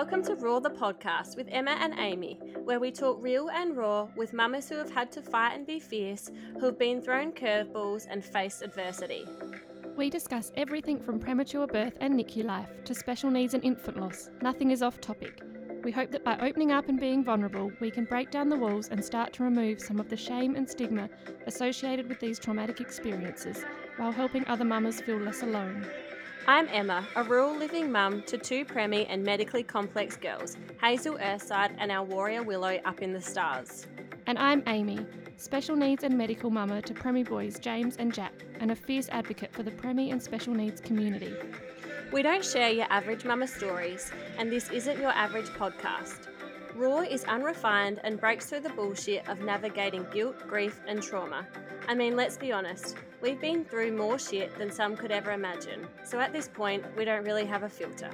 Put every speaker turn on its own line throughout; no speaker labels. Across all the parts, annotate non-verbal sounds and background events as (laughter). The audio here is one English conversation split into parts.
Welcome to Raw the podcast with Emma and Amy, where we talk real and raw with mamas who have had to fight and be fierce, who have been thrown curveballs and faced adversity.
We discuss everything from premature birth and NICU life to special needs and infant loss. Nothing is off topic. We hope that by opening up and being vulnerable, we can break down the walls and start to remove some of the shame and stigma associated with these traumatic experiences while helping other mamas feel less alone.
I'm Emma, a rural living mum to two preemie and medically complex girls, Hazel Earthside and our warrior Willow up in the stars.
And I'm Amy, special needs and medical mama to preemie boys James and Jack, and a fierce advocate for the preemie and special needs community.
We don't share your average mama stories, and this isn't your average podcast. Raw is unrefined and breaks through the bullshit of navigating guilt, grief, and trauma. I mean, let's be honest, we've been through more shit than some could ever imagine, so at this point, we don't really have a filter.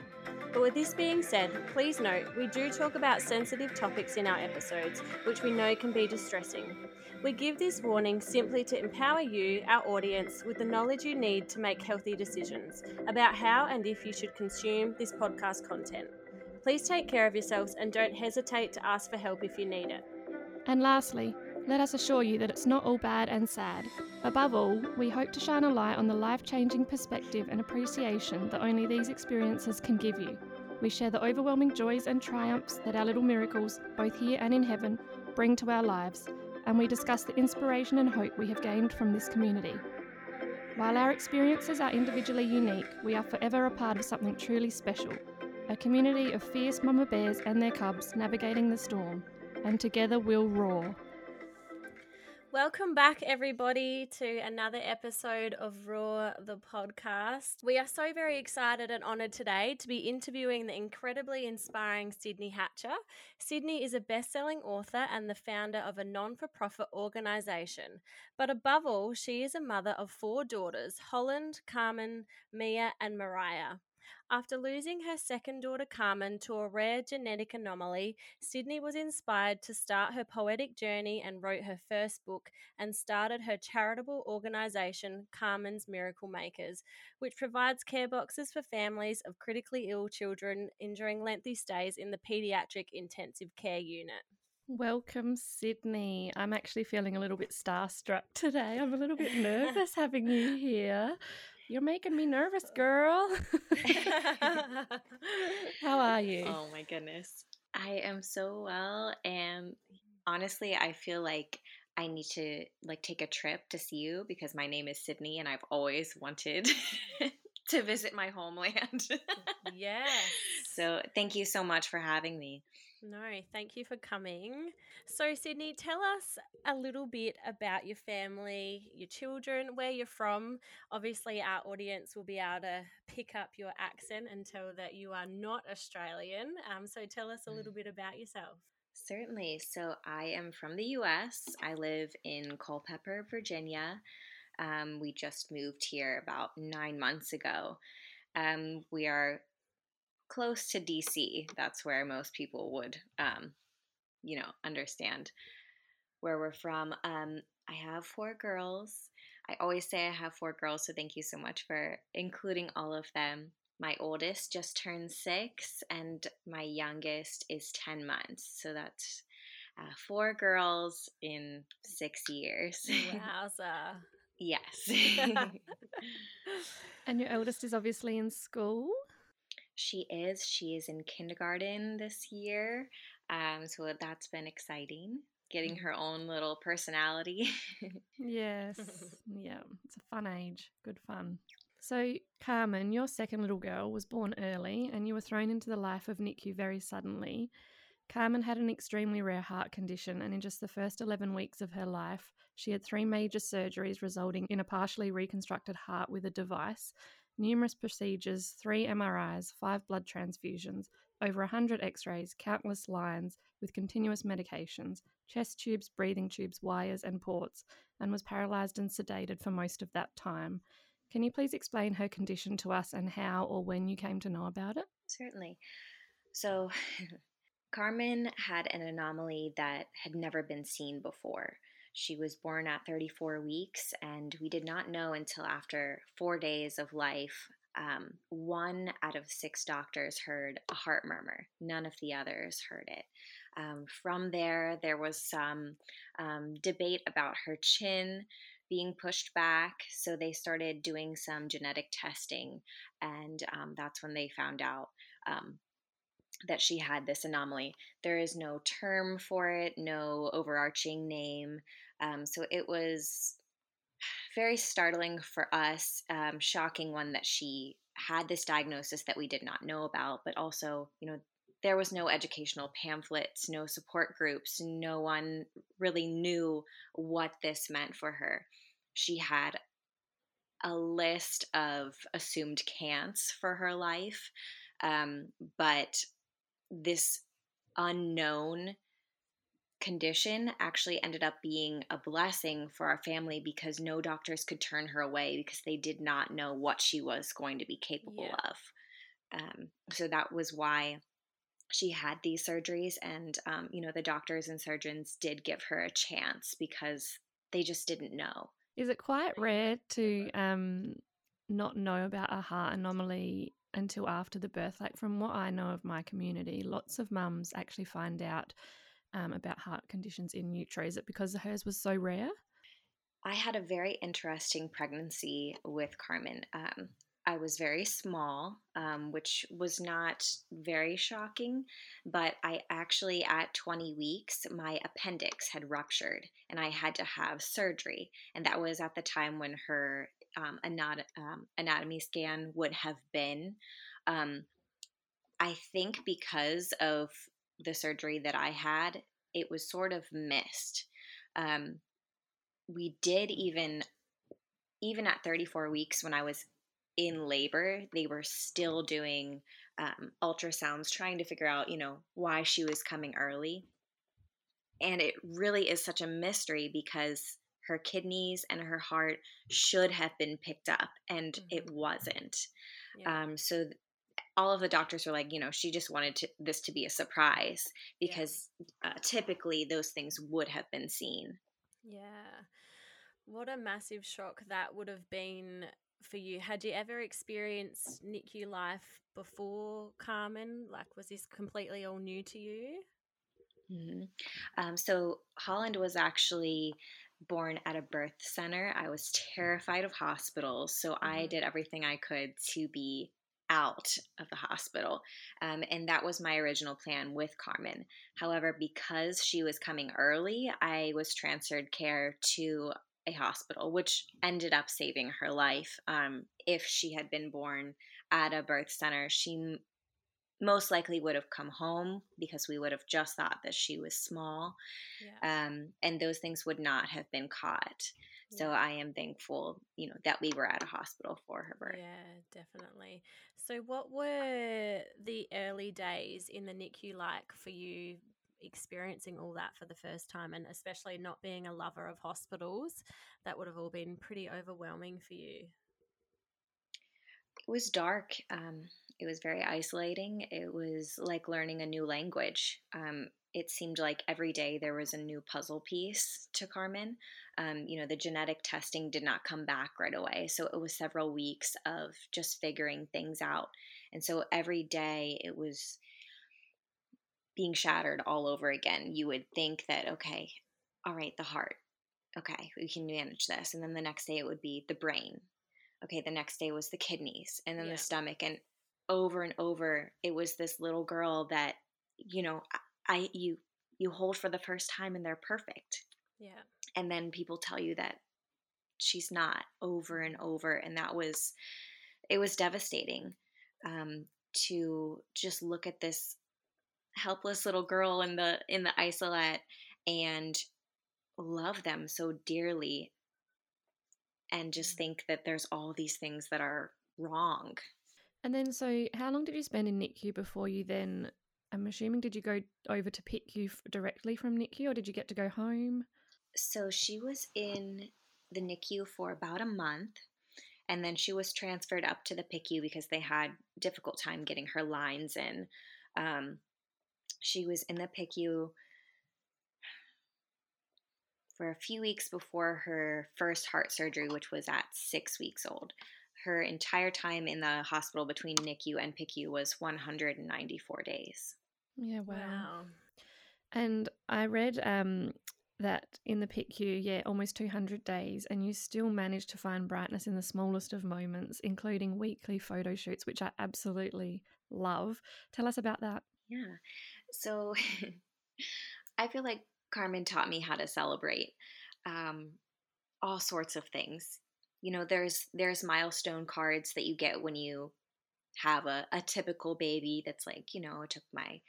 But with this being said, please note we do talk about sensitive topics in our episodes, which we know can be distressing. We give this warning simply to empower you, our audience, with the knowledge you need to make healthy decisions about how and if you should consume this podcast content. Please take care of yourselves and don't hesitate to ask for help if you need it.
And lastly, let us assure you that it's not all bad and sad. Above all, we hope to shine a light on the life changing perspective and appreciation that only these experiences can give you. We share the overwhelming joys and triumphs that our little miracles, both here and in heaven, bring to our lives, and we discuss the inspiration and hope we have gained from this community. While our experiences are individually unique, we are forever a part of something truly special a community of fierce mama bears and their cubs navigating the storm, and together we'll roar.
Welcome back, everybody, to another episode of Raw the podcast. We are so very excited and honoured today to be interviewing the incredibly inspiring Sydney Hatcher. Sydney is a best selling author and the founder of a non for profit organisation. But above all, she is a mother of four daughters Holland, Carmen, Mia, and Mariah. After losing her second daughter Carmen to a rare genetic anomaly, Sydney was inspired to start her poetic journey and wrote her first book and started her charitable organisation, Carmen's Miracle Makers, which provides care boxes for families of critically ill children enduring lengthy stays in the paediatric intensive care unit.
Welcome, Sydney. I'm actually feeling a little bit starstruck today. I'm a little bit (laughs) nervous having you here. You're making me nervous, (laughs) girl. (laughs) (laughs) How are you?
Oh my goodness. I am so well and honestly, I feel like I need to like take a trip to see you because my name is Sydney and I've always wanted to visit my homeland.
yes.
So, thank you so much for having me.
No, thank you for coming. So, Sydney, tell us a little bit about your family, your children, where you're from. Obviously, our audience will be able to pick up your accent and tell that you are not Australian. Um, so, tell us a little bit about yourself.
Certainly. So, I am from the US. I live in Culpeper, Virginia. Um, we just moved here about nine months ago. Um, we are close to DC. That's where most people would, um, you know, understand where we're from. Um, I have four girls. I always say I have four girls, so thank you so much for including all of them. My oldest just turned six, and my youngest is 10 months. So that's uh, four girls in six years. (laughs)
Wowza.
yes. (laughs) (laughs)
and your oldest is obviously in school?
She is. She is in kindergarten this year. Um, so that's been exciting, getting mm. her own little personality. (laughs)
yes. Yeah. It's a fun age. Good fun. So, Carmen, your second little girl was born early and you were thrown into the life of NICU very suddenly. Carmen had an extremely rare heart condition, and in just the first 11 weeks of her life, she had three major surgeries resulting in a partially reconstructed heart with a device numerous procedures, three MRIs, five blood transfusions, over 100 x rays, countless lines with continuous medications, chest tubes, breathing tubes, wires, and ports, and was paralysed and sedated for most of that time. Can you please explain her condition to us and how or when you came to know about it?
Certainly. So, (laughs) Carmen had an anomaly that had never been seen before. She was born at 34 weeks, and we did not know until after four days of life um, one out of six doctors heard a heart murmur. None of the others heard it. Um, from there, there was some um, debate about her chin being pushed back. So they started doing some genetic testing, and um, that's when they found out um, that she had this anomaly. There is no term for it, no overarching name. Um, so it was very startling for us, um, shocking one that she had this diagnosis that we did not know about, but also, you know, there was no educational pamphlets, no support groups, no one really knew what this meant for her. She had a list of assumed cants for her life, um, but this unknown condition actually ended up being a blessing for our family because no doctors could turn her away because they did not know what she was going to be capable yeah. of. Um, so that was why she had these surgeries, and um, you know the doctors and surgeons did give her a chance because they just didn't know.
Is it quite rare to um, not know about a heart anomaly until after the birth? Like from what I know of my community, lots of mums actually find out um, about heart conditions in utero? Is it because hers was so rare?
I had a very interesting pregnancy with Carmen. Um, I was very small, um, which was not very shocking, but I actually, at 20 weeks, my appendix had ruptured and I had to have surgery. And that was at the time when her um, anat- um, anatomy scan would have been. Um, I think because of the surgery that I had, it was sort of missed. Um, we did even, even at 34 weeks when I was in labor, they were still doing um, ultrasounds, trying to figure out, you know, why she was coming early. And it really is such a mystery because her kidneys and her heart should have been picked up and mm-hmm. it wasn't. Yeah. Um, so all of the doctors were like, you know, she just wanted to, this to be a surprise because yeah. uh, typically those things would have been seen.
Yeah. What a massive shock that would have been for you. Had you ever experienced NICU life before Carmen? Like, was this completely all new to you?
Mm-hmm. Um, so, Holland was actually born at a birth center. I was terrified of hospitals, so mm-hmm. I did everything I could to be out of the hospital. Um, and that was my original plan with Carmen. However, because she was coming early, I was transferred care to a hospital, which ended up saving her life. Um, if she had been born at a birth center, she most likely would have come home because we would have just thought that she was small. Yeah. Um, and those things would not have been caught. So I am thankful, you know, that we were at a hospital for her birth.
Yeah, definitely. So what were the early days in the NICU like for you experiencing all that for the first time and especially not being a lover of hospitals? That would have all been pretty overwhelming for you.
It was dark. Um, it was very isolating. It was like learning a new language. Um, it seemed like every day there was a new puzzle piece to Carmen. Um, you know, the genetic testing did not come back right away. So it was several weeks of just figuring things out. And so every day it was being shattered all over again. You would think that, okay, all right, the heart. Okay, we can manage this. And then the next day it would be the brain. Okay, the next day was the kidneys and then yeah. the stomach. And over and over, it was this little girl that, you know, I you you hold for the first time and they're perfect.
Yeah.
And then people tell you that she's not over and over and that was it was devastating um, to just look at this helpless little girl in the in the isolette and love them so dearly and just mm. think that there's all these things that are wrong.
And then so how long did you spend in NICU before you then I'm assuming, did you go over to pick PICU directly from NICU or did you get to go home?
So she was in the NICU for about a month and then she was transferred up to the PICU because they had difficult time getting her lines in. Um, she was in the PICU for a few weeks before her first heart surgery, which was at six weeks old. Her entire time in the hospital between NICU and PICU was 194 days.
Yeah, wow. wow. And I read um, that in the PICU, yeah, almost 200 days, and you still managed to find brightness in the smallest of moments, including weekly photo shoots, which I absolutely love. Tell us about that.
Yeah. So (laughs) I feel like Carmen taught me how to celebrate um, all sorts of things. You know, there's there's milestone cards that you get when you have a, a typical baby that's like, you know, took my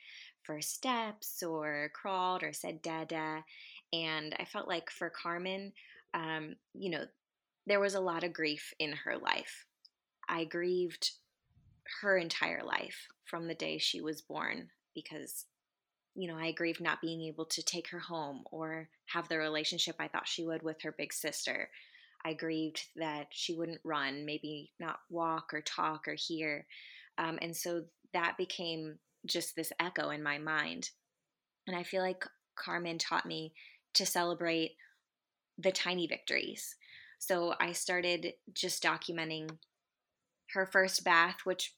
first steps or crawled or said dada. And I felt like for Carmen, um, you know, there was a lot of grief in her life. I grieved her entire life from the day she was born because, you know, I grieved not being able to take her home or have the relationship I thought she would with her big sister. I grieved that she wouldn't run, maybe not walk or talk or hear. Um, and so that became just this echo in my mind. And I feel like Carmen taught me to celebrate the tiny victories. So I started just documenting her first bath, which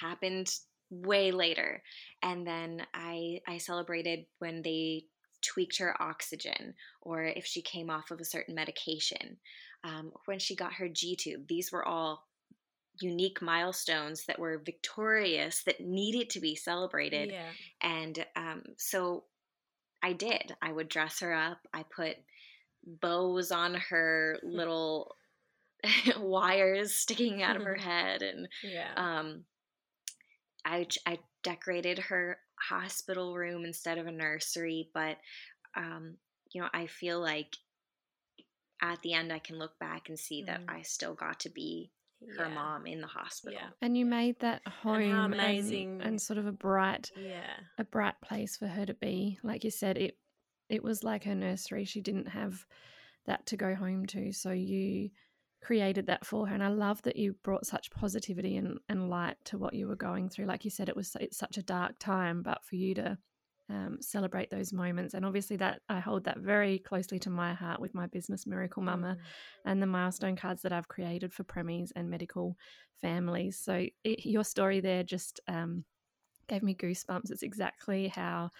happened way later. And then I I celebrated when they tweaked her oxygen or if she came off of a certain medication, um, when she got her G tube. These were all unique milestones that were victorious that needed to be celebrated. Yeah. And um, so I did. I would dress her up. I put bows on her (laughs) little (laughs) wires sticking out of her (laughs) head and yeah. um, I, I decorated her hospital room instead of a nursery but um, you know i feel like at the end i can look back and see mm. that i still got to be her yeah. mom in the hospital. Yeah.
And you made that home and amazing and, and, sort of a bright yeah. a bright place for her to be. Like you said, it it was like her nursery. She didn't have that to go home to. So you created that for her. And I love that you brought such positivity and, and light to what you were going through. Like you said, it was it's such a dark time, but for you to um, celebrate those moments. And obviously, that I hold that very closely to my heart with my business Miracle Mama mm. and the milestone cards that I've created for premies and medical families. So, it, your story there just um, gave me goosebumps. It's exactly how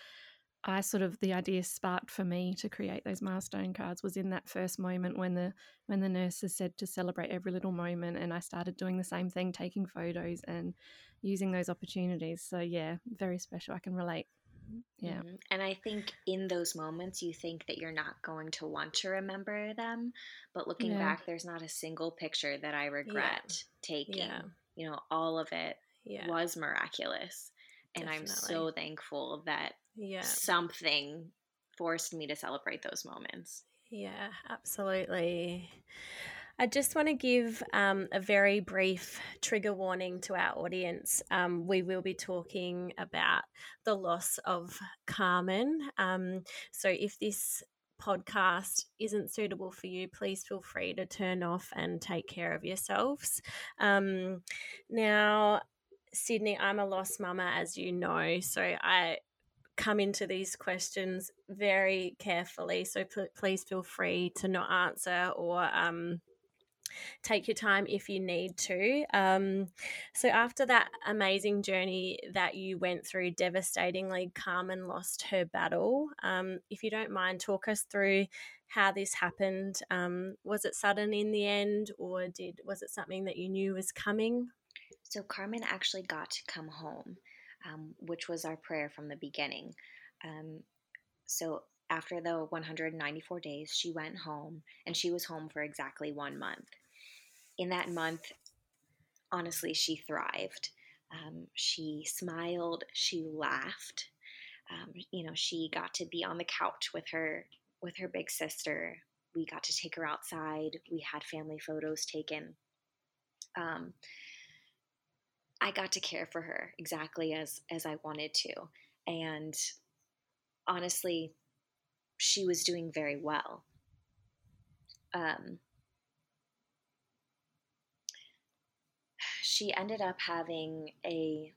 I sort of the idea sparked for me to create those milestone cards was in that first moment when the when the nurses said to celebrate every little moment and I started doing the same thing taking photos and using those opportunities so yeah very special I can relate yeah. Mm-hmm.
And I think in those moments, you think that you're not going to want to remember them. But looking yeah. back, there's not a single picture that I regret yeah. taking. Yeah. You know, all of it was miraculous. And Definitely. I'm so thankful that yeah. something forced me to celebrate those moments.
Yeah, absolutely. I just want to give um, a very brief trigger warning to our audience. Um, we will be talking about the loss of Carmen. Um, so if this podcast isn't suitable for you, please feel free to turn off and take care of yourselves. Um, now, Sydney, I'm a lost mama, as you know, so I come into these questions very carefully. So p- please feel free to not answer or um, take your time if you need to. Um, so, after that amazing journey that you went through, devastatingly, Carmen lost her battle. Um, if you don't mind, talk us through how this happened. Um, was it sudden in the end, or did was it something that you knew was coming?
So, Carmen actually got to come home, um, which was our prayer from the beginning. Um, so, after the 194 days, she went home and she was home for exactly one month in that month, honestly, she thrived. Um, she smiled, she laughed. Um, you know, she got to be on the couch with her with her big sister. We got to take her outside. We had family photos taken. Um, I got to care for her exactly as as I wanted to, and honestly, she was doing very well. Um, she ended up having a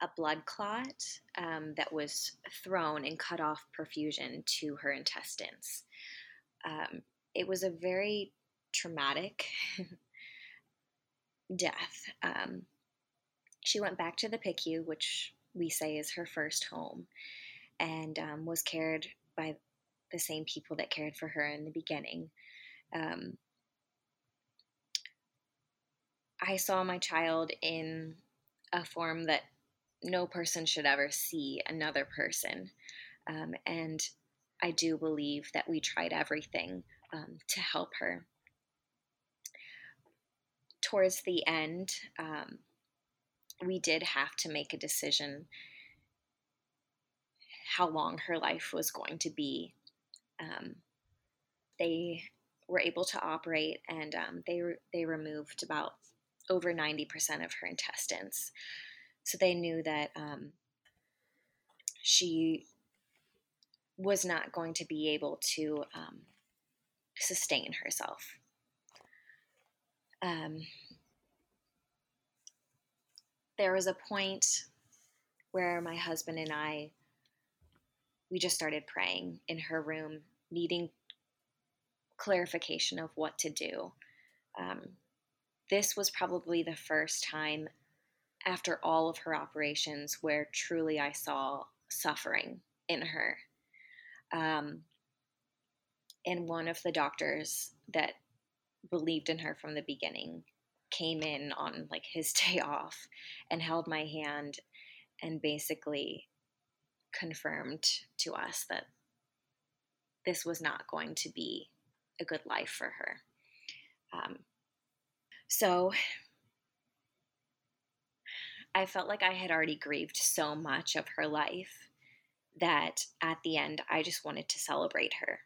a blood clot um, that was thrown and cut off perfusion to her intestines. Um, it was a very traumatic (laughs) death. Um, she went back to the PICU, which we say is her first home, and um, was cared by the same people that cared for her in the beginning. Um, I saw my child in a form that no person should ever see another person. Um, and I do believe that we tried everything um, to help her. Towards the end, um, we did have to make a decision how long her life was going to be. Um, they were able to operate, and um, they re- they removed about over ninety percent of her intestines. So they knew that um, she was not going to be able to um, sustain herself. Um, there was a point where my husband and I we just started praying in her room, needing clarification of what to do. Um, this was probably the first time after all of her operations where truly I saw suffering in her. Um, and one of the doctors that believed in her from the beginning came in on like his (laughs) day off and held my hand and basically confirmed to us that this was not going to be a good life for her. Um, so (sighs) I felt like I had already grieved so much of her life that at the end I just wanted to celebrate her.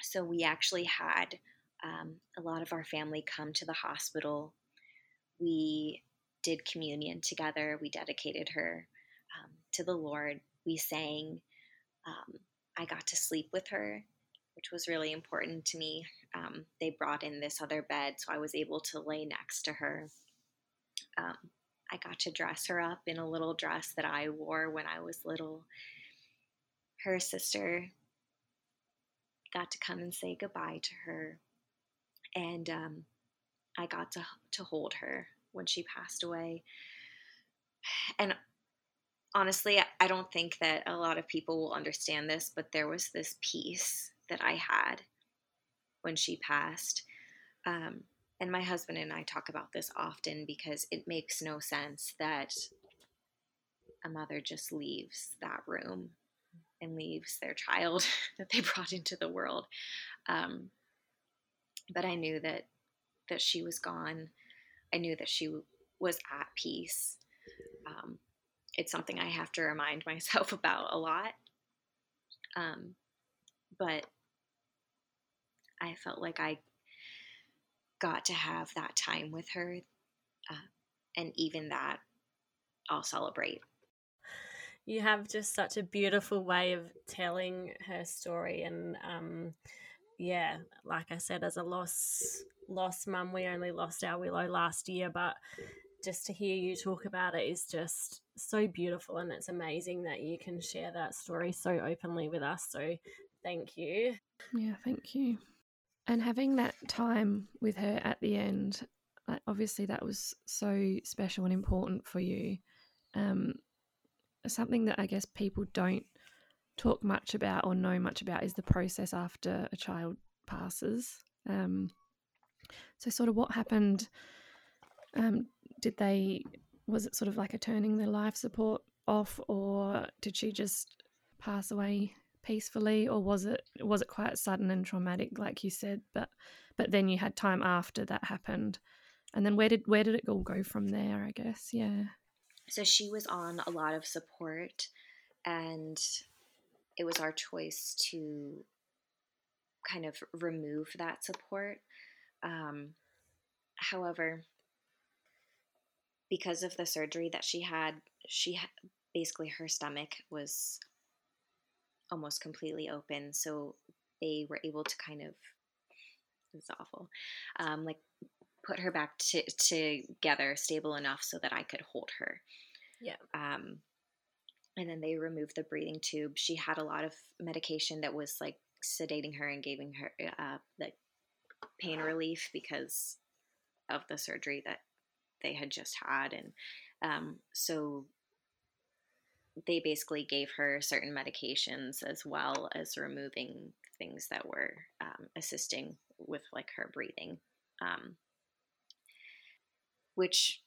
So we actually had um, a lot of our family come to the hospital. We did communion together. We dedicated her um, to the Lord. We sang. Um, I got to sleep with her, which was really important to me. Um, they brought in this other bed, so I was able to lay next to her. Um, I got to dress her up in a little dress that I wore when I was little. Her sister got to come and say goodbye to her, and um, I got to to hold her when she passed away. And honestly, I don't think that a lot of people will understand this, but there was this peace that I had when she passed. Um, and my husband and I talk about this often because it makes no sense that a mother just leaves that room and leaves their child (laughs) that they brought into the world. Um, but I knew that that she was gone. I knew that she was at peace. Um, it's something I have to remind (laughs) myself about a lot. Um, but I felt like I got to have that time with her. Uh, and even that, I'll celebrate.
You have just such a beautiful way of telling her story. And um, yeah, like I said, as a loss, lost mum, we only lost our Willow last year, but just to hear you talk about it is just so beautiful. And it's amazing that you can share that story so openly with us. So thank you.
Yeah, thank you. And having that time with her at the end, obviously that was so special and important for you. Um, something that I guess people don't talk much about or know much about is the process after a child passes. Um, so, sort of what happened? Um, did they? Was it sort of like a turning their life support off, or did she just pass away peacefully or was it was it quite sudden and traumatic like you said but but then you had time after that happened. And then where did where did it all go from there i guess? Yeah.
So she was on a lot of support and it was our choice to kind of remove that support. Um, however because of the surgery that she had she basically her stomach was almost completely open. So they were able to kind of, it's awful, um, like put her back to, together, stable enough so that I could hold her.
Yeah.
Um, and then they removed the breathing tube. She had a lot of medication that was like sedating her and giving her uh, like pain relief because of the surgery that they had just had, and um, so they basically gave her certain medications as well as removing things that were um, assisting with like her breathing um, which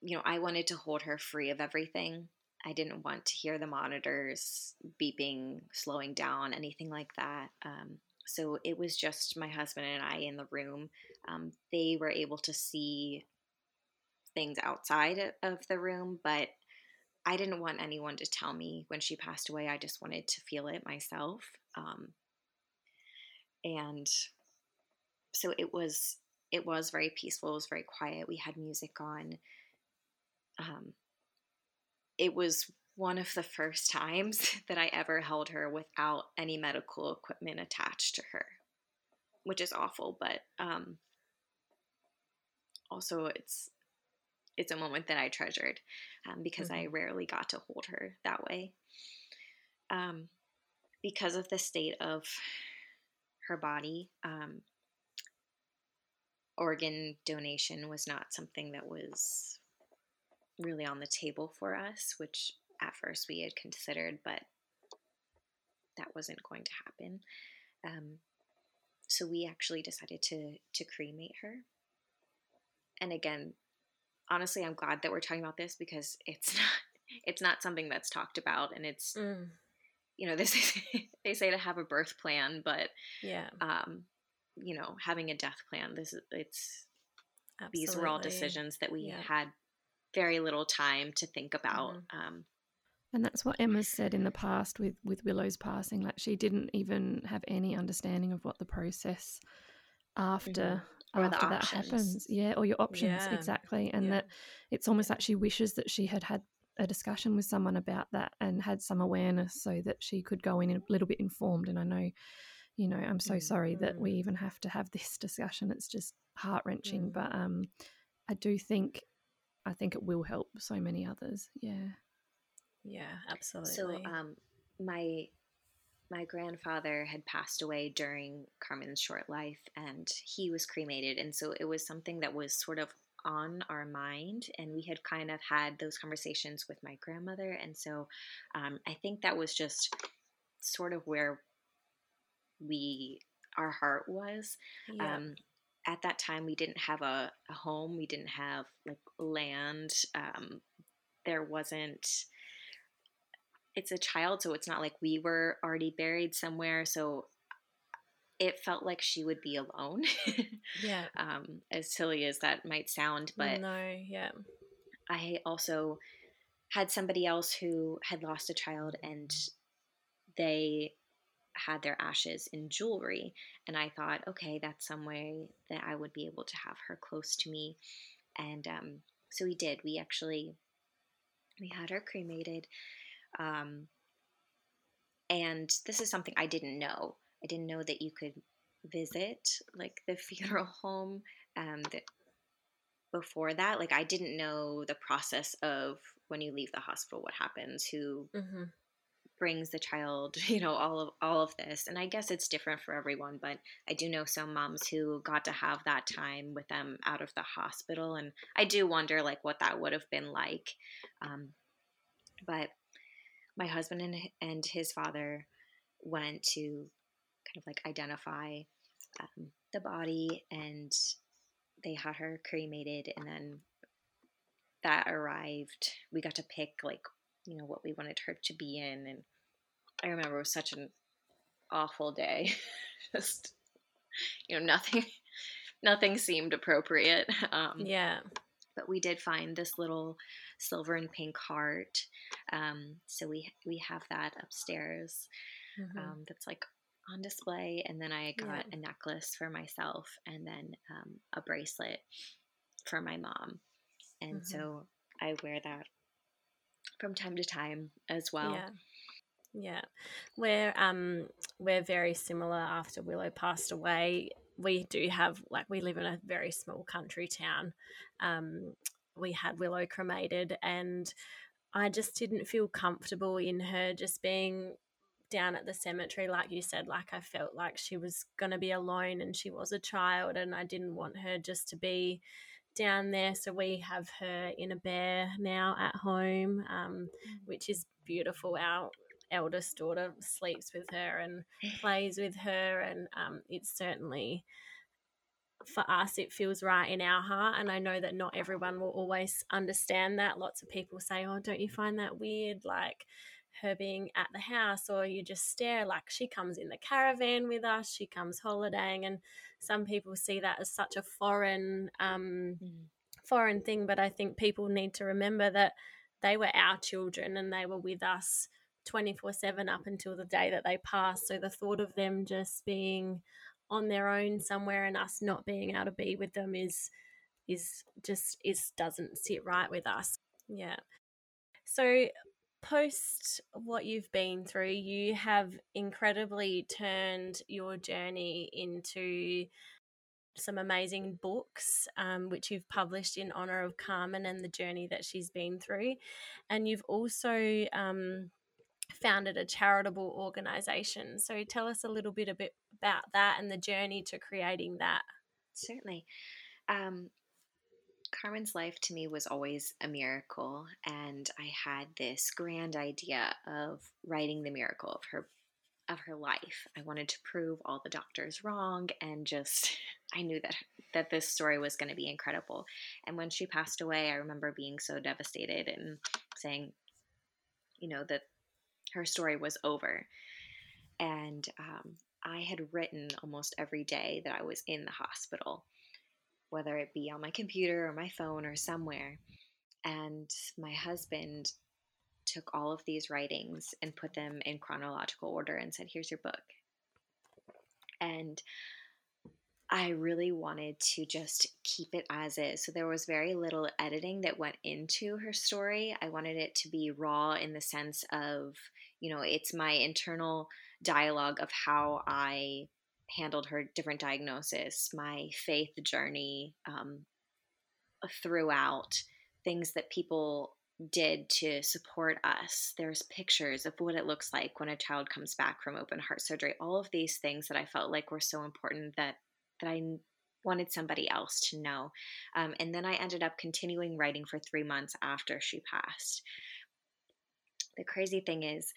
you know i wanted to hold her free of everything. I didn't want to hear the monitors beeping slowing down anything like that um, so it was just my husband and i in the room um, they were able to see things outside of the room but I didn't want anyone to tell me when she passed away. I just wanted to feel it myself. Um, and so it was it was very peaceful. It was very quiet. We had music on. Um, it was one of the first (laughs) times that I ever held her without any medical equipment attached to her, which is awful. But um, also, it's it's a moment that I treasured um, because mm-hmm. I rarely got to hold her that way. Um, because of the state of her body, um, organ donation was not something that was really on the table for us, which at first we had considered, but that wasn't going to happen. Um, so we actually decided to to cremate her. And again, honestly, I'm glad that we're talking about this because it's (laughs) not it's not something that's talked about, and it's mm. you know (laughs) this they say to have a birth plan, but
yeah,
um, you know, having a death plan. This is it's Absolutely. these were all decisions that we yeah. had very little time to think about. Mm-hmm. Um,
and that's what Emma said in the past with with Willow's passing. Like she didn't even have any understanding of what the process after mm-hmm or after that happens. Yeah, or your options yeah. exactly, and yeah. that it's almost like she wishes that she had had a discussion with someone about that and had some awareness so that she could go in a little bit informed. And I know, you know, I'm so mm-hmm. sorry that we mm. even have to have (laughs) this discussion. It's just heart wrenching, mm-hmm. but um, I do think I think it will help so many others. Yeah.
Yeah, absolutely.
So, um, my my grandfather had passed away during Carmen's short life and he was cremated. And so it was something that was sort of on our mind. And we had kind of had those conversations with my grandmother. And so um, I think that was just sort of where we, our heart was. Yeah. Um, at that time, we didn't have a, a, home, we didn't have like land. Um, there wasn't it's a child, so it's not like we were already buried somewhere. So it felt like she would be alone. (laughs)
yeah.
Um, as silly as that might sound, but
no, yeah.
I also had somebody else who had lost a child and they had their ashes in jewelry. And I thought, okay, that's some way that I would be able to have her close to me. And um, so we did. We actually we had her cremated um, and this is something I didn't know. I didn't know that you could visit like the (laughs) funeral home um, that before that. Like I didn't know the process of when you leave the hospital, what happens, who mm-hmm. brings the child, (laughs) you know, all of all of this. And I guess it's different for everyone, but I do know some moms who got to have that time with them out of the hospital, and I do wonder like what that would have been like. Um, but my husband and, and his father went to kind of like identify um, the body and they had her cremated and then that arrived. We got to pick like you know what we wanted her to be in and i remember it was such an awful day. (laughs) Just you know nothing (laughs) nothing seemed appropriate. Um,
yeah
but we did find this little silver and pink heart. Um, so we we have that upstairs. Mm-hmm. Um, that's like on display. And then I got yeah. a necklace for myself, and then um, a bracelet for my mom. And mm-hmm. so I wear that from time to time as well.
Yeah. Yeah. We're um we're very similar after Willow passed away we do have like we live in a very small country town. Um, we had Willow cremated, and I just didn't feel comfortable in her just being down at the cemetery, like you said, like I felt like she was going to be alone and she was a child, and I didn't want her just to be down there. So we have her in a bear now at home, um, which is beautiful. Our eldest daughter sleeps with her and plays with her, and um, it's certainly for us it feels right in our heart and i know that not everyone will always understand that lots of people say oh don't you find that weird like her being at the house or you just stare like she comes in the caravan with us she comes holidaying and some people see that as such a foreign um, mm. foreign thing but i think people need to remember that they were our children and they were with us 24 7 up until the day that they passed. So the thought of them just being on their own somewhere and us not being able to be with them is is just is doesn't sit right with us. Yeah. So post what you've been through you have incredibly turned your journey into some amazing books um, which you've published in honor of carmen and the journey that she's been through. And you've also um, founded a charitable organization. So tell us a little bit, a bit about that and the journey to creating that.
Certainly. Um, Carmen's life to me was always a miracle, and I had this grand idea of writing the miracle of her of her life. I wanted to prove all the doctors wrong and just (laughs) I knew that that this story was going to be incredible. And when she passed away, I remember being so devastated and saying, you know, that her story was over. And um, I had written almost every day that I was in the hospital, whether it be on my computer or my phone or somewhere. And my husband took all of these writings and put them in chronological order and said, Here's your book. And I really wanted to just keep it as is. So there was very little editing that went into her story. I wanted it to be raw in the sense of, you know, it's my internal dialogue of how I handled her different diagnosis, my faith journey um, throughout, things that people did to support us. There's pictures of what it looks like when a child comes back from open heart surgery. All of these things that I felt like were so important that that I wanted somebody else to know. Um, and then I ended up continuing writing for three months after she passed. The crazy thing is,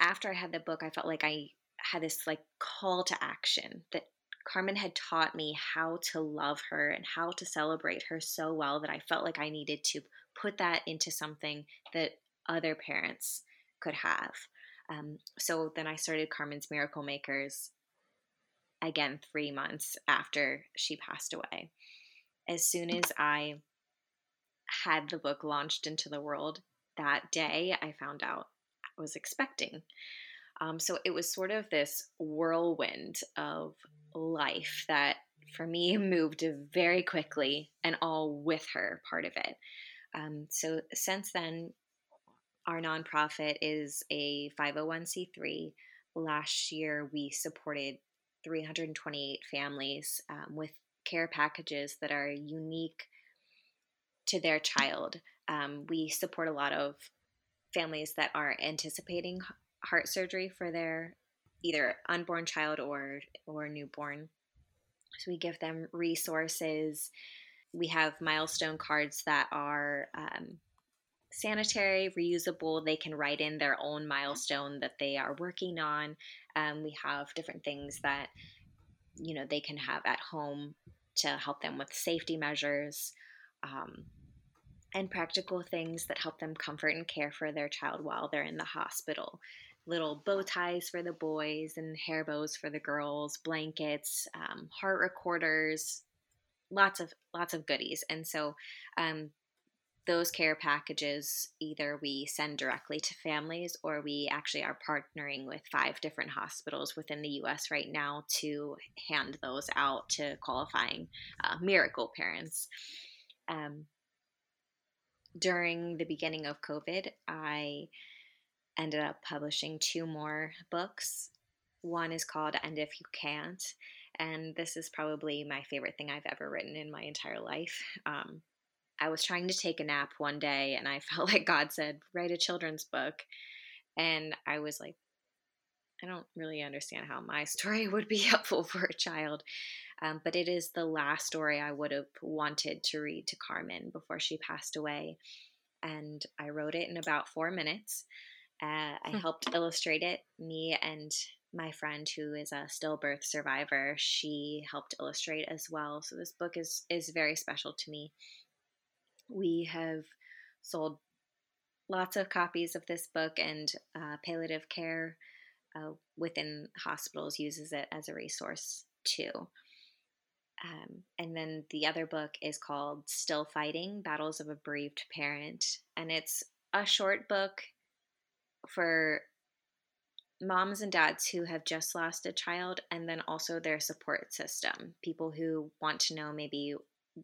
after I had the book, I felt like I had this like call to action that Carmen had taught me how to love her and how to celebrate her so well that I felt like I needed to put that into something that other parents could have. Um, so then I started Carmen's Miracle Makers again three months after she passed away. As soon as I had the book launched into the world that day, I found out I was expecting. Um, so it was sort of this whirlwind of life that for me (laughs) moved very quickly and all with her part of it. Um, so since then, our nonprofit is a 501c3. Last year, we supported 328 families um, with care packages that are unique to their child. Um, we support a lot of families that are anticipating heart surgery for their either unborn child or or newborn. So we give them resources. We have milestone cards that are um, sanitary, reusable. They can write in their own milestone that they are working on. Um, we have different things that you know they can have at home to help them with safety measures um, and practical things that help them comfort and care for their child while they're in the hospital. Little bow ties for the boys and hair bows for the girls blankets um, heart recorders lots of lots of goodies. And so um, those care packages either we send directly to families or we actually are partnering with five different hospitals within the US right now to hand those out to qualifying uh, miracle parents. Um, during the beginning of COVID, I ended up publishing two more books. One is called And If You Can't, and this is probably my favorite thing I've ever written in my entire life. Um, I was trying to take a nap one day and I (laughs) felt like God said, write a children's book. And I was like, I don't really understand how my (laughs) story would be (laughs) helpful for a child. Um, but it is the last story I would have wanted to read to Carmen before she passed away. And I wrote it in about four minutes. Uh, I hmm. helped illustrate it. Me and my friend, who is a stillbirth survivor, she helped illustrate as well. So this book is is very special to me. We have sold lots of copies of this book, and uh, palliative care uh, within hospitals uses it as a resource too. Um, and then the other book is called Still Fighting Battles of a Bereaved Parent. And it's a short book for moms and dads who have just lost a child, and then also their support system. People who want to know maybe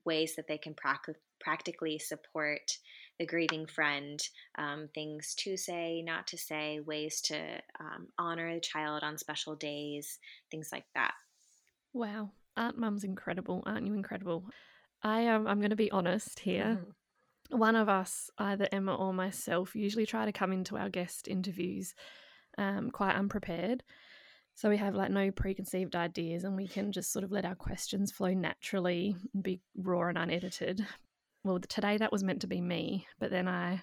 ways that they can pra- practically support the grieving friend, um, things to say, not to say, ways to um, honor the child on special days, things like that.
Wow. Aunt Mum's incredible. Aren't you incredible? I am. Um, I'm going to be honest here. Mm-hmm. One of us, either Emma or myself, usually try to come into our guest interviews um, quite unprepared. So we have like no preconceived ideas and we can just sort of let our questions flow naturally and be raw and unedited. Well, today that was meant to be me, but then I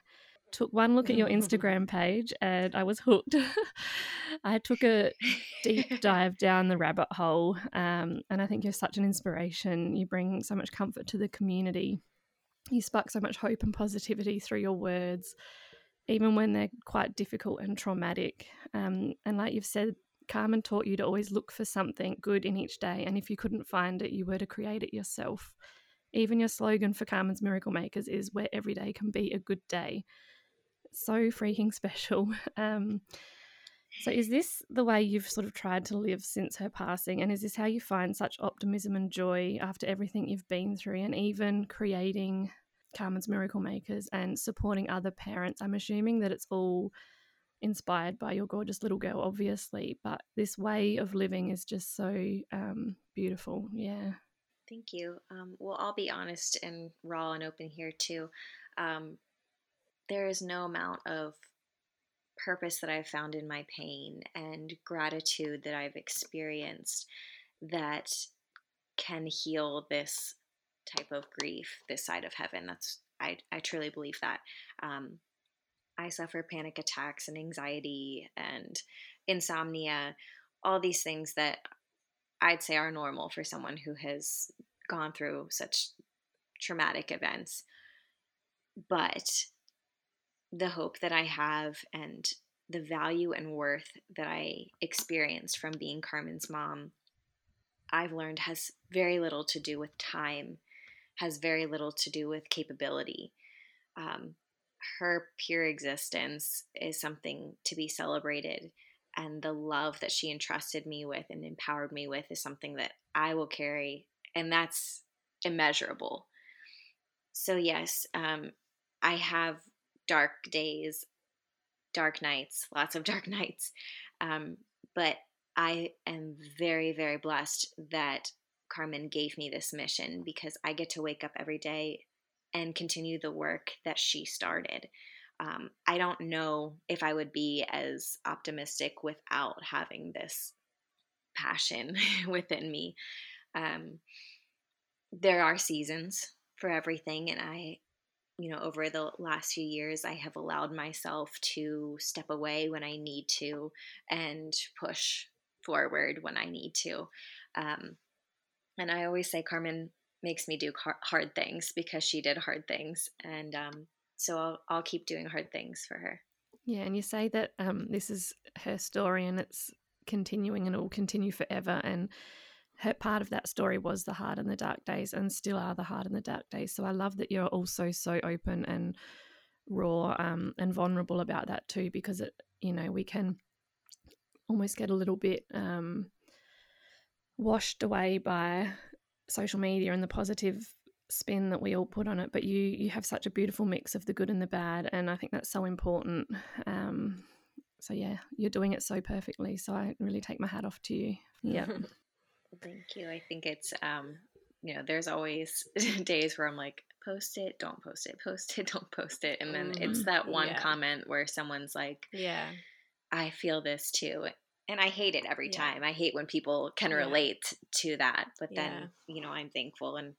took one look at your (laughs) Instagram page and I was hooked. (laughs) I took a deep dive (laughs) down the rabbit hole, um, and I think you're such an inspiration. You bring so much comfort to the community. You spark so much hope and positivity through your words, even when they're quite difficult and traumatic. Um, and like you've said, Carmen taught you to always look for something good in each day, and if you couldn't find it, you were to create it yourself. Even your slogan for Carmen's Miracle Makers is where every day can be a good day so freaking special. (laughs) Um, so, is this the way you've sort of tried to live since her passing? And is this how you find such optimism and joy after everything you've been through and even creating Carmen's Miracle Makers and supporting other parents? I'm assuming that it's all inspired by your gorgeous little girl, obviously, but this way of living is just so um, beautiful. Yeah.
Thank you. Um, well, I'll be honest and raw and open here too. Um, there is no amount of purpose that I've found in my pain and gratitude that I've experienced that can heal this type of grief this side of heaven. That's I, I truly believe that. Um, I suffer panic attacks and anxiety and insomnia, all these things that I'd say are normal for someone who has gone through such traumatic events. But the hope that I have and the value and worth that I experienced from being Carmen's mom, I've learned has very little to do with time, has very little to do with capability. Um, her pure existence is something to be celebrated. And the love that she entrusted me with and empowered me with is something that I will carry. And that's immeasurable. So, yes, um, I have dark days, dark nights, lots of (laughs) dark nights. Um, but I am very, very blessed that Carmen gave me this mission because I get to wake up every day and continue the work that she started. Um, I don't know if I would be as optimistic without having this passion (laughs) within me. Um, there are seasons for everything, and I you know, over the last few years, I have allowed myself to step away when I need to and push forward when I need to. Um, and I always say Carmen makes me do hard things because she did hard things. And um, so I'll, I'll keep doing hard things for her.
Yeah. And you say that um, this is her story and it's continuing and it will continue forever. And her part of that story was the hard and the dark days and still are the hard and the dark days so i love that you're also so open and raw um, and vulnerable about that too because it you know we can almost get a little bit um, washed away by social media and the positive spin that we all put on it but you you have such a beautiful mix of the good and the bad and i think that's so important um, so yeah you're doing it so perfectly so i really take my hat off to you yeah (laughs)
Thank you. I think it's um, you know, there's always (laughs) days where I'm like, post it, don't post it, post it, (laughs) don't post it. And then mm-hmm. it's that one yeah. comment where someone's like,
Yeah.
I feel this too. and I hate it every
Yeah.
time. I hate when people can
Yeah.
relate to that. But
Yeah.
then, you know, I'm thankful and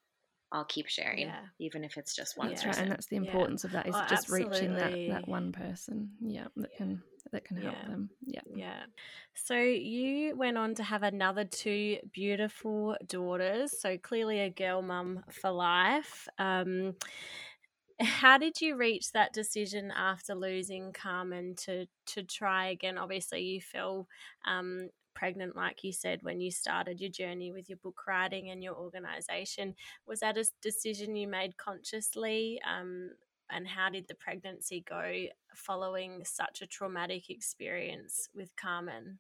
I'll keep sharing,
Yeah.
even if it's just one
That's
Yeah.
right,
person.
and that's the
Yeah.
importance of that is
Oh,
just reaching that, that one person. Yeah, that
Yeah.
can that can help
Yeah.
them. Yeah.
Yeah. So you went on to have another two beautiful daughters. So clearly a girl mum for life. Um, how did you reach that decision after losing Carmen to to try again? Obviously, you fell um, pregnant, like you said, when you started your journey with your book writing and your organization. Was that a decision you made consciously? Um, and how did the pregnancy go following such a traumatic experience with Carmen?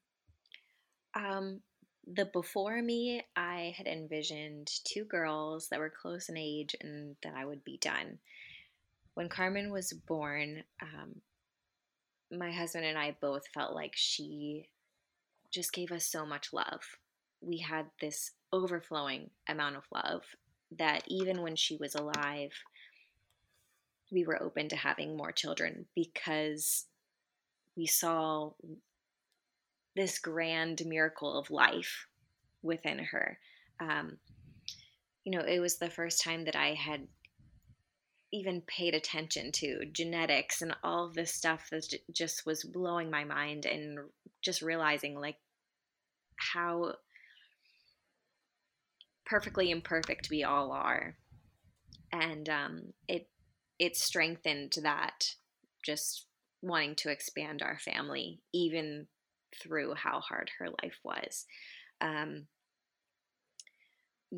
Um, the before me, I had envisioned two girls that were close in age and that I would be done. When Carmen was born, um, my husband and I both felt like she just gave us so much love. We had this overflowing amount of love that even when she was alive, we were open to having more children because we saw this grand miracle of life within her. Um, you know, it was the first time that I had even paid attention to genetics and all this stuff that just was blowing my mind and just realizing like how perfectly imperfect we all are. And um, it it strengthened that just wanting to expand our family even through how hard her life was. Um,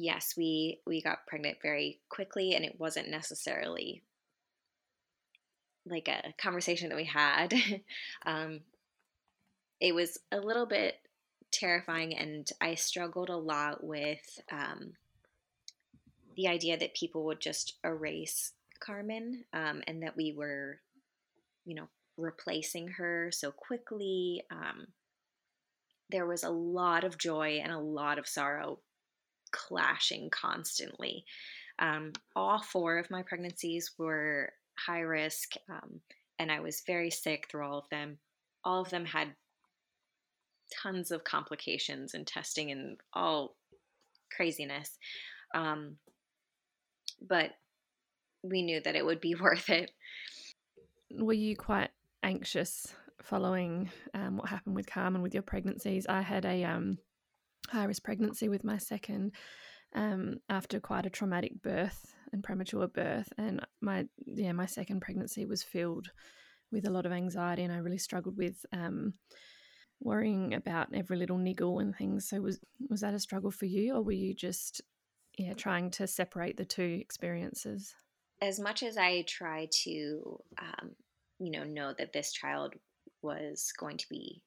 yes we we got pregnant very quickly and it wasn't necessarily like a conversation that we had. (laughs) Um, it was a little bit terrifying and i struggled a lot with um, the idea that people would just erase carmen um, and that we were you know replacing her so quickly. Um, there was a lot of joy and a lot of sorrow clashing constantly. Um, all four of my pregnancies were high risk, um, and I was very sick through all of them. All of them had tons of complications and testing and all craziness. Um, but we knew that it would be (laughs) worth it.
Were you quite anxious following um, what happened with Carmen with your pregnancies? I had a um, high risk pregnancy with my second um, after quite a traumatic birth and premature birth, and my yeah my second pregnancy was filled with a lot of anxiety, and I really struggled with um, worrying about every little niggle and things. So was was that a struggle for you, or were you just yeah trying to separate the two experiences?
As much as I try to, um, you know, know that this child was going to be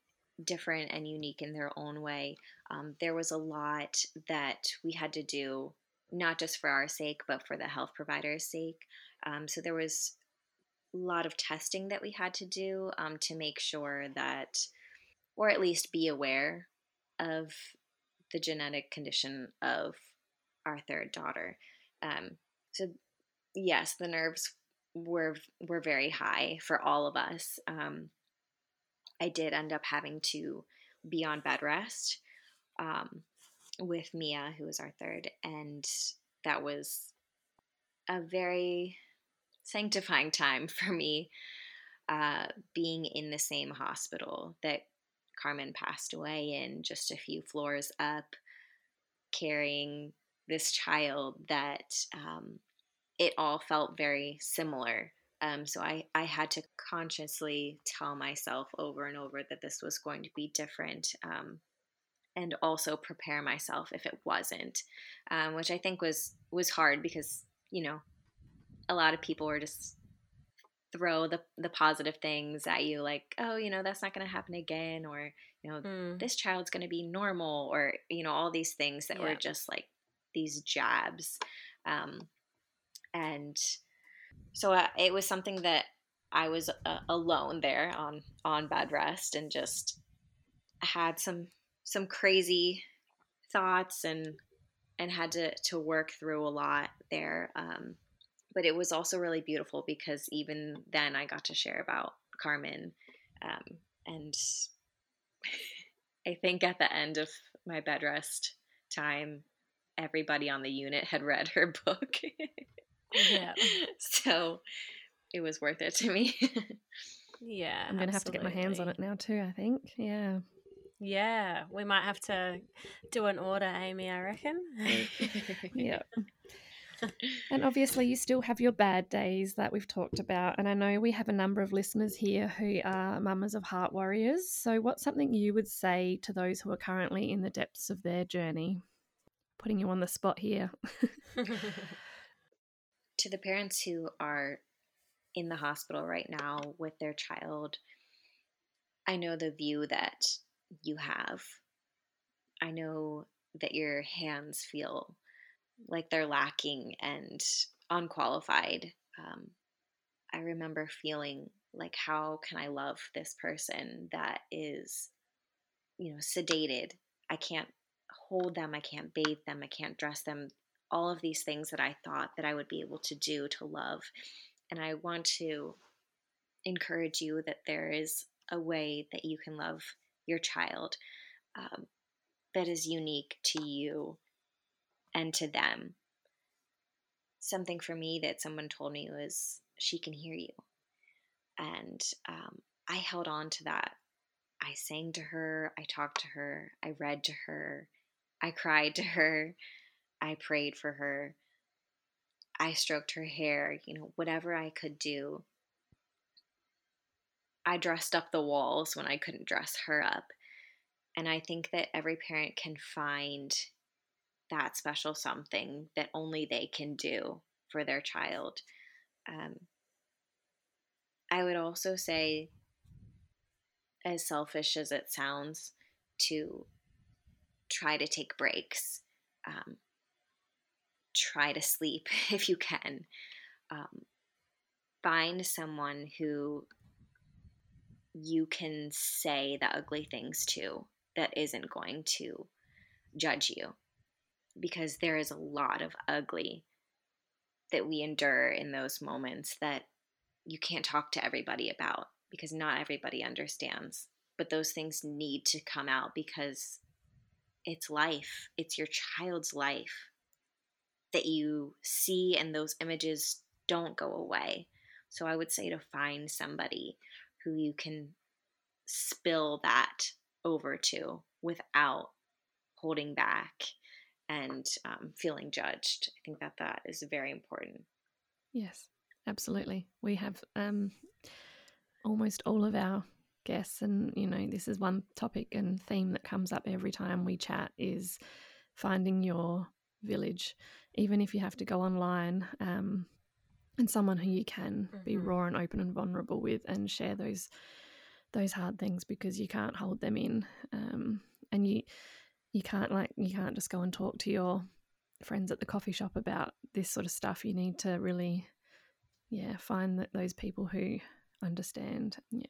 different and unique in their own way, um, there was a lot that we had to do, not just for our sake, but for the health provider's sake. Um, so there was a lot of testing that we had to do um, to make sure that, or at least be aware of the genetic condition of our third daughter. Um, so yes, the nerves were were very high for all of us. Um, I did end up having to be on bed rest um, with Mia, who was our third, and that was a very sanctifying time (laughs) for me. Uh, being in the same hospital that Carmen passed away in, just a few floors up, carrying this child that um, it all felt very similar. Um, so I, I had to consciously tell myself over and over that this was going to be different um, and also prepare myself if it wasn't, um, which I think was was hard because you know a lot of people were just throw the the positive things at you like oh you know that's not going to happen again or you know
Mm.
this child's going to be normal or you know all these things that were just like these jabs um, and so uh, it was something that i was uh, alone there on on bed rest and just had some some crazy thoughts and and had to to work through a lot there um, but it was also really beautiful because even then i got to share about carmen um, and (laughs) I think at the end of my bed rest time, everybody on the unit had read her (laughs) book.
Yeah. (laughs)
so it was worth it to me.
Yeah.
I'm going to have to get my hands on it now too, I think. Yeah.
Yeah, we might have to do an order, Amy, I reckon.
yeah. (laughs) and obviously, you still have your bad days that we've talked about. And I know we have a number of listeners here who are mamas of heart warriors. So, what's something you would say to those who are currently in the depths of their journey? Putting you on the spot here. (laughs)
to the parents who are in the hospital right now with their child, I know the view that you have. I know that your hands feel like they're lacking and unqualified. Um, I remember feeling like, how can I love this person that is, you know, sedated? I can't hold them, I can't bathe them, I can't dress them. All of these things that I thought that I would be able to do to love. And I want to encourage you that there is a way that you can love your child um, that is unique to you and to them. Something for me that someone told me was, she can hear you. And um, I held on to that. I sang to her, I talked to her, I read to her, I cried to her, I prayed for her, I stroked her hair, you know, whatever I could do. I dressed up the walls when I couldn't dress her up. And I think that every parent can find that special something that only they can do for their child. Um, I would also say, as selfish as it sounds, to try to take breaks. Um, try to sleep (laughs) if you can. Um, find someone who you can say the ugly things to that isn't going to judge you because there is a lot of ugly that we endure in those moments that you can't talk to everybody about because not everybody understands. But those things need to come out because it's life, it's your child's life that you see, and those images don't go away. So I would say to find somebody who you can spill that over to without holding back and um, feeling judged. I think that that is very important.
Yes, absolutely. We have um, almost all of our guests, and you know, this is one topic and theme that comes up every time we chat is finding your village, even if you have to go online. Um, and someone who you can mm-hmm. be raw and open and vulnerable with and share those those hard things because you can't hold them in um, and you you can't like you can't just go and talk to your friends at the coffee shop about this sort of stuff. You need to really yeah find that those people who understand. Yeah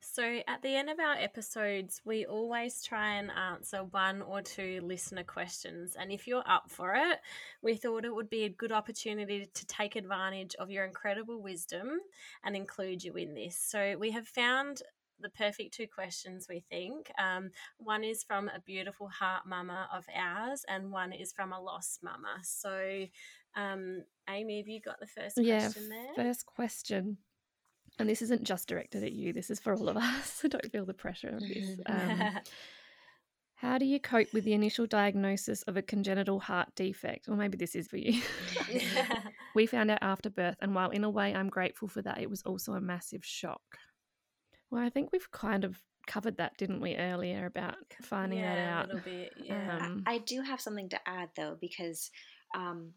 so, at the end of our episodes, we always try and answer one or two listener questions. And if you're up for it, we thought it would be a good opportunity to take advantage of your incredible wisdom and include you in this. So, we have found the perfect two questions, we think. Um, one is from a beautiful heart mama of ours, and one is from a lost mama. So, um, Amy, have you got the first
yeah,
question there?
First question and this isn't just directed at you, this is for all of us. (laughs) So don't feel the pressure of this. (laughs) Um, how do you cope with the initial diagnosis of a congenital heart defect? Or maybe this is for you. (laughs) we found out after birth, and while in a way I'm grateful for that, it was also a massive shock. Well, I think we've kind of covered that, didn't we, earlier about finding
yeah,
that out?
A little bit, yeah.
Um, I do have something to add though, because um,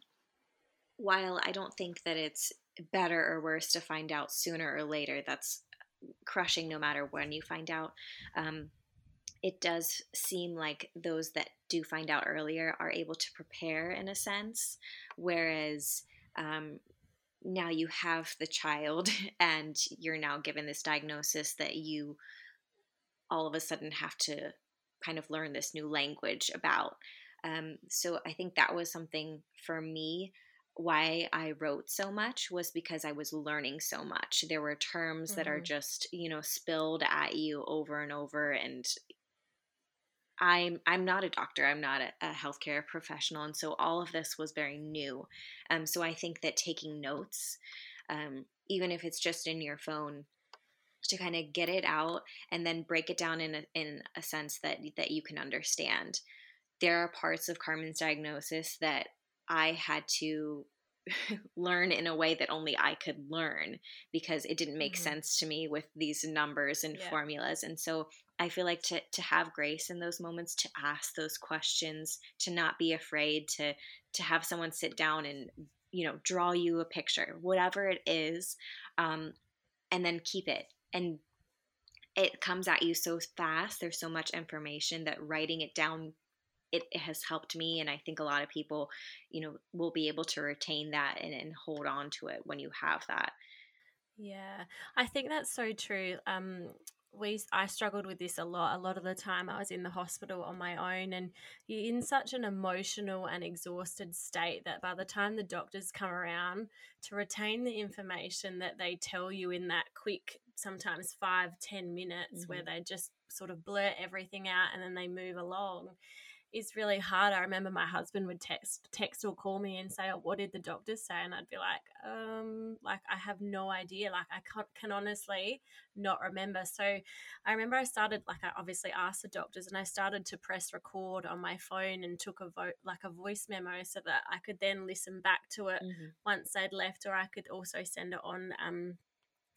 while I don't think that it's better or worse to find out sooner or later. That's crushing no matter when you find out. Um, it does seem like those that do find out earlier are able to prepare in a sense, whereas um, now you have the child (laughs) and you're now given this diagnosis that you all of a sudden have to kind of learn this new language about. Um, so I think that was something for me why I wrote so much was because I was learning so much. There were terms mm-hmm. that are mm-hmm. just, you know, spilled at you over and over and I'm I'm not a doctor. I'm not a, a healthcare professional, and so all of this was very new. Um, so I think that taking notes, um, even if it's just in your phone, to kind of get it out and then break it down in a, in a sense that that you can understand. There are parts of Carmen's diagnosis that I had to (laughs) learn in a way that only I could learn because it didn't make mm-hmm. sense to me with these numbers and yeah. formulas. And so I feel like to to have grace in those moments, to ask those questions, to not be afraid to to have someone sit down and you know draw you a picture, whatever it is, um, and then keep it and it comes at you so fast. There's so much information that writing it down it, it, has helped me and i think a lot of people you know will be able to retain that and, and hold on to it when you have that
yeah i think that's so true um we I struggled with this a lot. A lot of the time I was in the hospital on my own and you're in such an emotional and exhausted state that by the time the doctors come around to retain the information that they tell you in that quick sometimes five ten minutes mm-hmm. where they just sort of blurt everything out and then they move along is really hard. I remember my husband would text text or call me and say, oh, "What did the doctors say?" And I'd be like, "Um, like I have no idea. Like I can, can honestly not remember." So I remember I started like I obviously asked the doctors, and I started to press record on my phone and took a vote like a voice memo so that I could then listen back to it mm-hmm. once they'd left, or I could also send it on um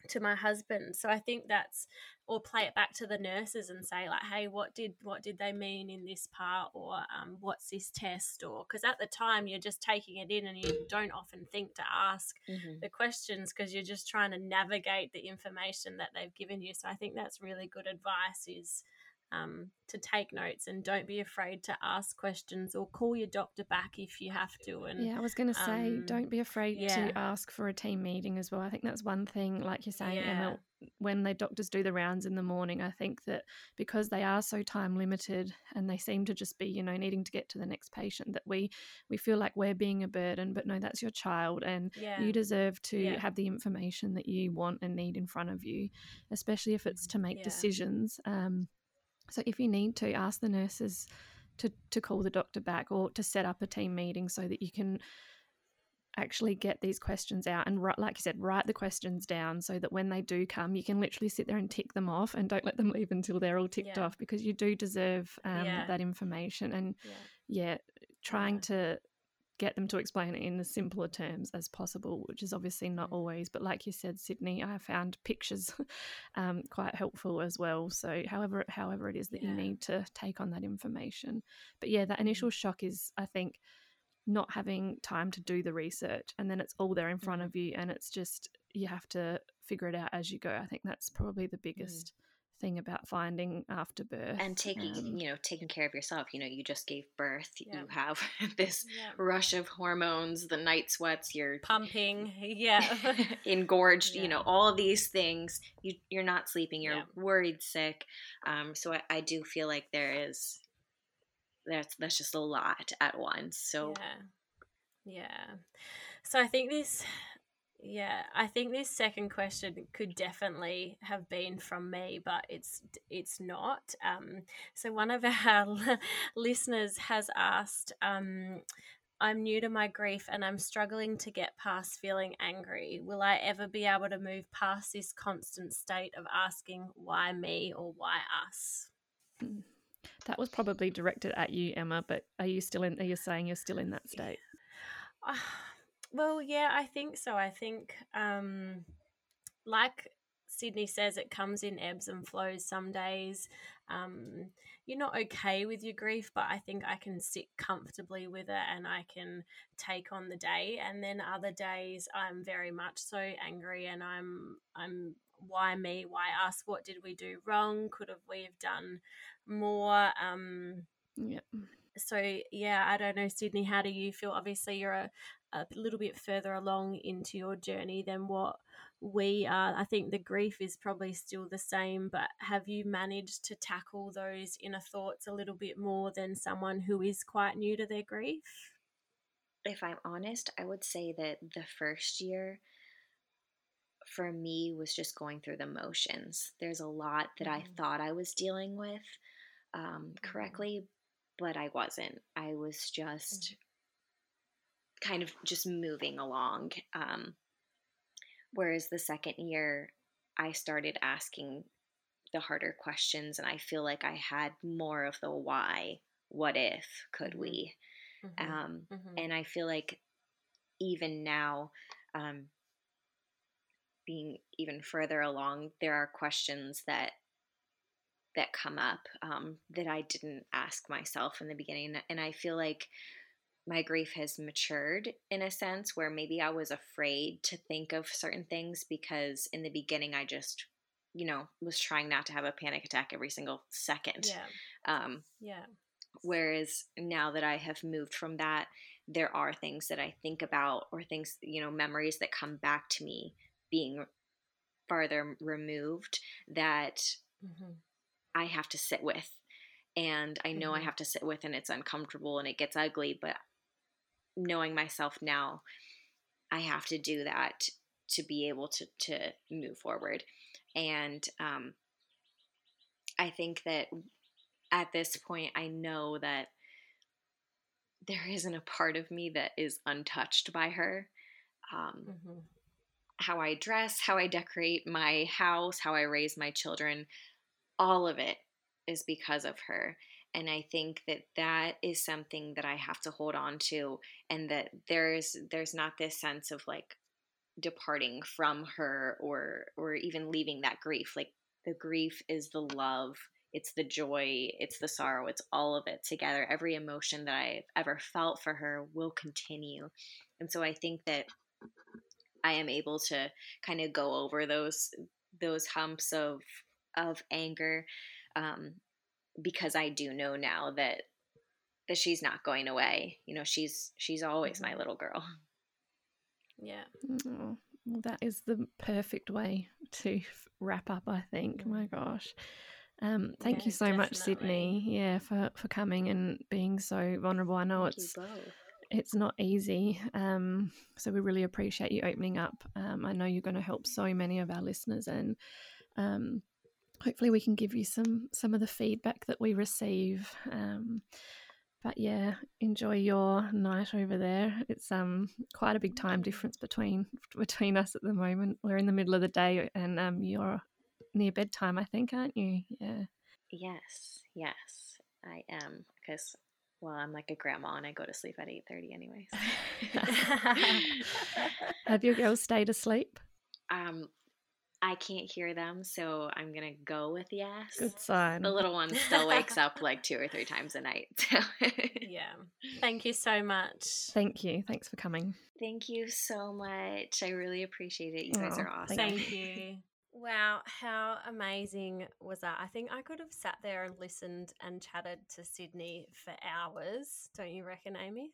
to my husband so i think that's or play it back to the nurses and say like hey what did what did they mean in this part or um, what's this test or because at the time you're just taking it in and you don't often think to ask mm-hmm. the questions because you're just trying to navigate the information that they've given you so i think that's really good advice is um, to take notes and don't be afraid to ask questions or call your doctor back if you have to. And
yeah, I was going to say, um, don't be afraid yeah. to ask for a team meeting as well. I think that's one thing, like you're saying, yeah. Emma. When the doctors do the rounds in the morning, I think that because they are so time limited and they seem to just be, you know, needing to get to the next patient, that we we feel like we're being a burden. But no, that's your child, and yeah. you deserve to have the information that you want and need in front of you, especially if it's to make decisions. Um, so if you need to, ask the nurses to, to call the doctor back or to set up a team meeting so that you can actually get these questions out and like you said write the questions down so that when they do come you can literally sit there and tick them off and don't let them leave until they're all ticked yeah. off because you do deserve um, yeah. that information and yeah, yeah trying to get them to explain it in as simpler terms as possible, which is obviously not mm. always. But like you said, Sydney, I found pictures (laughs) um, quite helpful as well. So however however it is that yeah. you need to take on that information, but yeah, that initial mm. shock is, I think, not having time to do the research, and then it's all there in front mm. of you, and it's just you have to figure it out as you go. I think that's probably the biggest. Mm thing about finding after birth
and taking um, you know taking care of yourself you know you just gave birth yeah. you have (laughs) this yeah. rush of hormones the night sweats you're
pumping yeah (laughs) (laughs)
engorged yeah. you know all of these things you you're not sleeping you're worried sick um, so I, I do feel like there is that's that's just a lot at once so
yeah yeah so i think this yeah, I think this second question could definitely have been from me, but it's it's not. Um, so one of (laughs) our listeners has asked, um, "I'm new to my grief and I'm struggling to get past feeling angry. Will I ever be able to move past this constant state of asking why me or why us?"
Hmm. That was probably directed at you, Emma. But are you still in? Are you saying you're still in that state?
Well, yeah, I think so. I think, um, like Sydney says, it comes in ebbs and flows. Some days um, you're not okay with your grief, but I think I can sit comfortably with it and I can take on the day. And then other days, I'm very much so angry and I'm I'm why me? Why us? What did we do wrong? Could have we have done more? Um,
yeah
so yeah i don't know sydney how do you feel obviously you're a, a little bit further along into your journey than what we are. I think the grief is probably still the same, but have you managed to tackle those inner thoughts a little bit more than someone who is quite new to their grief?
If I'm honest, I would say that the first year for me was just going through the motions. There's a lot that I mm-hmm. thought I was dealing with, um,
Mm-hmm.
correctly, but I wasn't. I was just kind of just moving along. Um, whereas the second year, I started asking the harder questions, and I feel like I had more of the why, what if, could
Mhm.
we?
Mhm.
Um,
Mhm.
and I feel like even now, um, being even further along, there are questions that that come up um, that I didn't ask myself in the beginning, and I feel like my grief has matured in a sense where maybe I was afraid to think of certain things because in the beginning I just, you know, was trying not to have a panic attack every single second.
Yeah.
Um,
Yeah.
Whereas now that I have moved from that, there are things that I think about or things, you know, memories that come back to me being farther removed that
Mhm.
I have to sit with. And I know I
Mhm.
have to sit with, and it's uncomfortable and it gets ugly, but knowing myself now, I have to do that to be able to, to move forward. And um, I think that at this point, I know that there isn't a part of me that is untouched by her. Um,
Mhm.
how I dress, how I decorate my house, how I raise my children, all of it is because of her. And I think that that is something that I have to hold on to and that there's there's not this sense of like departing from her or or even leaving that grief. Like the grief is the love, it's the joy, it's the sorrow, it's all of it together. Every emotion that I've ever felt for her will continue. And so I think that I am able to kind of go over those those humps of of anger um, because I do know now that that she's not going away. You know, she's she's always my little girl.
Yeah.
Oh, well, that is the perfect way to wrap up, I think. My gosh. Um, thank
Yeah,
you so much. Sydney. Yeah, for, for coming and being so vulnerable. I know
Thank you
it's
both.
it's not easy. Um, so we really appreciate you opening up. Um, I know you're going to help so many of our listeners, and um, hopefully we can give you some some of the feedback that we receive. Um, but yeah, enjoy your night over there. It's um quite a big time difference between between us at the moment. We're in the middle of the day, and um, you're near bedtime, I think, aren't you? Yeah.
Yes, yes, I am because well, I'm like a grandma and I go to sleep at eight thirty anyways. (laughs)
Have your girls stayed asleep? (laughs)
um, I can't hear them, so I'm gonna go with yes.
Good sign.
The little one still wakes (laughs) up like two or three times a night. (laughs) So
Yeah. Thank you so much.
Thank you. Thanks for coming.
thank you so much. I really appreciate it. You guys are awesome.
thank
Thank you. (laughs) Wow, how amazing was that? I think I could have sat there and listened and chatted to Sydney for hours. Don't you reckon, Amy?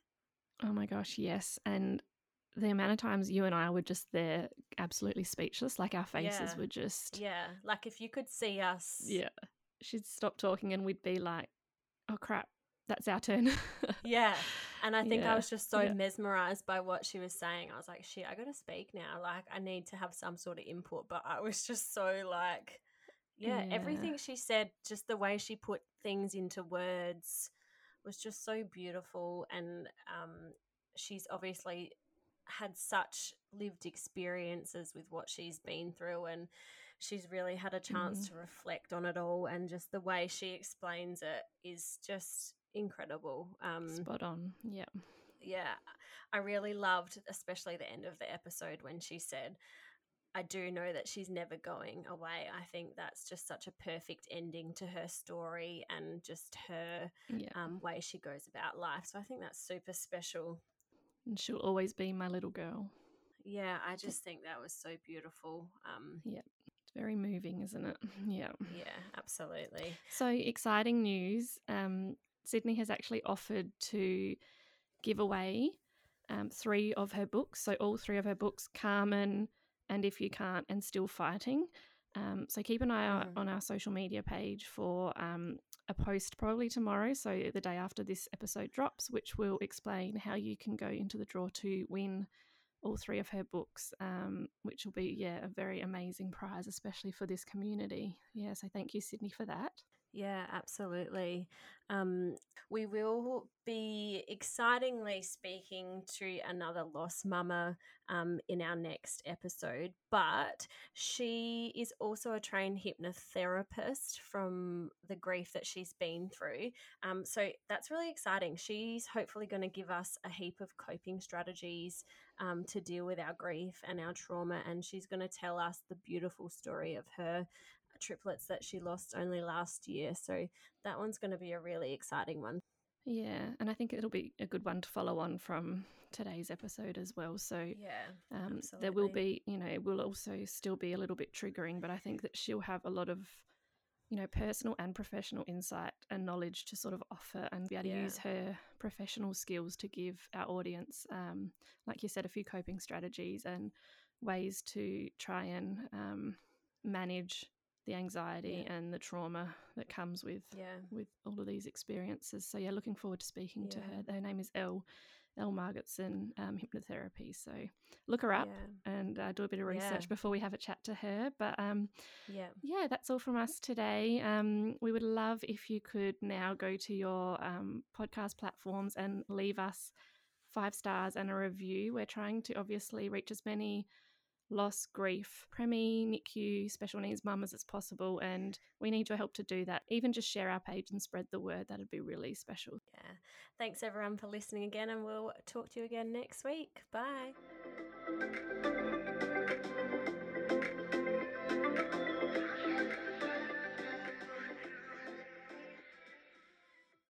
Oh my gosh, yes. And the amount of times you and I were just there absolutely speechless, like our faces
Yeah.
were just
Yeah. Like if you could see us.
yeah. She'd stop talking and we'd be like, "Oh crap, that's our turn." (laughs)
Yeah. And I think I was just so
yeah.
mesmerized by what she was saying. I was like, shit, I got to speak now. Like, I need to have some sort of input. But I was just so like, yeah,
Yeah.
everything she said, just the way she put things into words was just so beautiful. And um, she's obviously had such lived experiences with what she's been through. And she's really had a chance to reflect on it all. And just the way she explains it is just incredible. Um,
Spot on. Yeah.
yeah, I really loved, especially the end of the episode when she said, I do know that she's never going away. I think that's just such a perfect ending to her story and just her
Yeah.
um, way she goes about life. So I think that's super special.
And she'll always be my little girl.
Yeah, I just think that was so beautiful. Um, yeah,
It's very moving, isn't it? (laughs) Yeah.
yeah, absolutely.
So exciting news. Um, Sydney has actually offered to give away um, three of her books. So all three of her books, Carmen, and If You Can't, and Still Fighting. Um, so keep an eye out
Mhm.
on our social media page for um, a post probably tomorrow, so the day after this episode drops, which will explain how you can go into the draw to win all three of her books, um, which will be yeah a very amazing prize, especially for this community. Yeah, so thank you, Sydney, for that.
Yeah, absolutely. Um, we will be excitingly speaking to another lost mama um, in our next episode, but she is also a trained hypnotherapist from the grief that she's been through. Um, so that's really exciting. She's hopefully going to give us a heap of coping strategies um, to deal with our grief and our trauma, and she's going to tell us the beautiful story of her triplets that she lost only last year. So that one's going to be a really exciting one.
Yeah, and I think it'll be a good one to follow on from today's episode as well. So
yeah,
um, there will be, you know, it will also still be a little bit triggering, but I think that she'll have a lot of, you know, personal and professional insight and knowledge to sort of offer and be able
Yeah.
to use her professional skills to give our audience, um, like you said, a few coping strategies and ways to try and um, manage the anxiety
Yeah.
and the trauma that comes with
Yeah.
with all of these experiences. So yeah, looking forward to speaking to her. Her name is Elle Elle Margetson um, Hypnotherapy. So look her up
Yeah.
and uh, do a bit of research
Yeah.
before we have a chat to her. But um,
Yeah.
yeah, that's all from us today. Um, we would love if you could now go to your um, podcast platforms and leave us five stars and a review. We're trying to obviously reach as many loss, grief, preemie, NICU, special needs mamas as possible, and we need your help to do that. Even just share our page and spread the word. That'd be really special.
Yeah. Thanks everyone for listening again, and we'll talk to you again next week. Bye.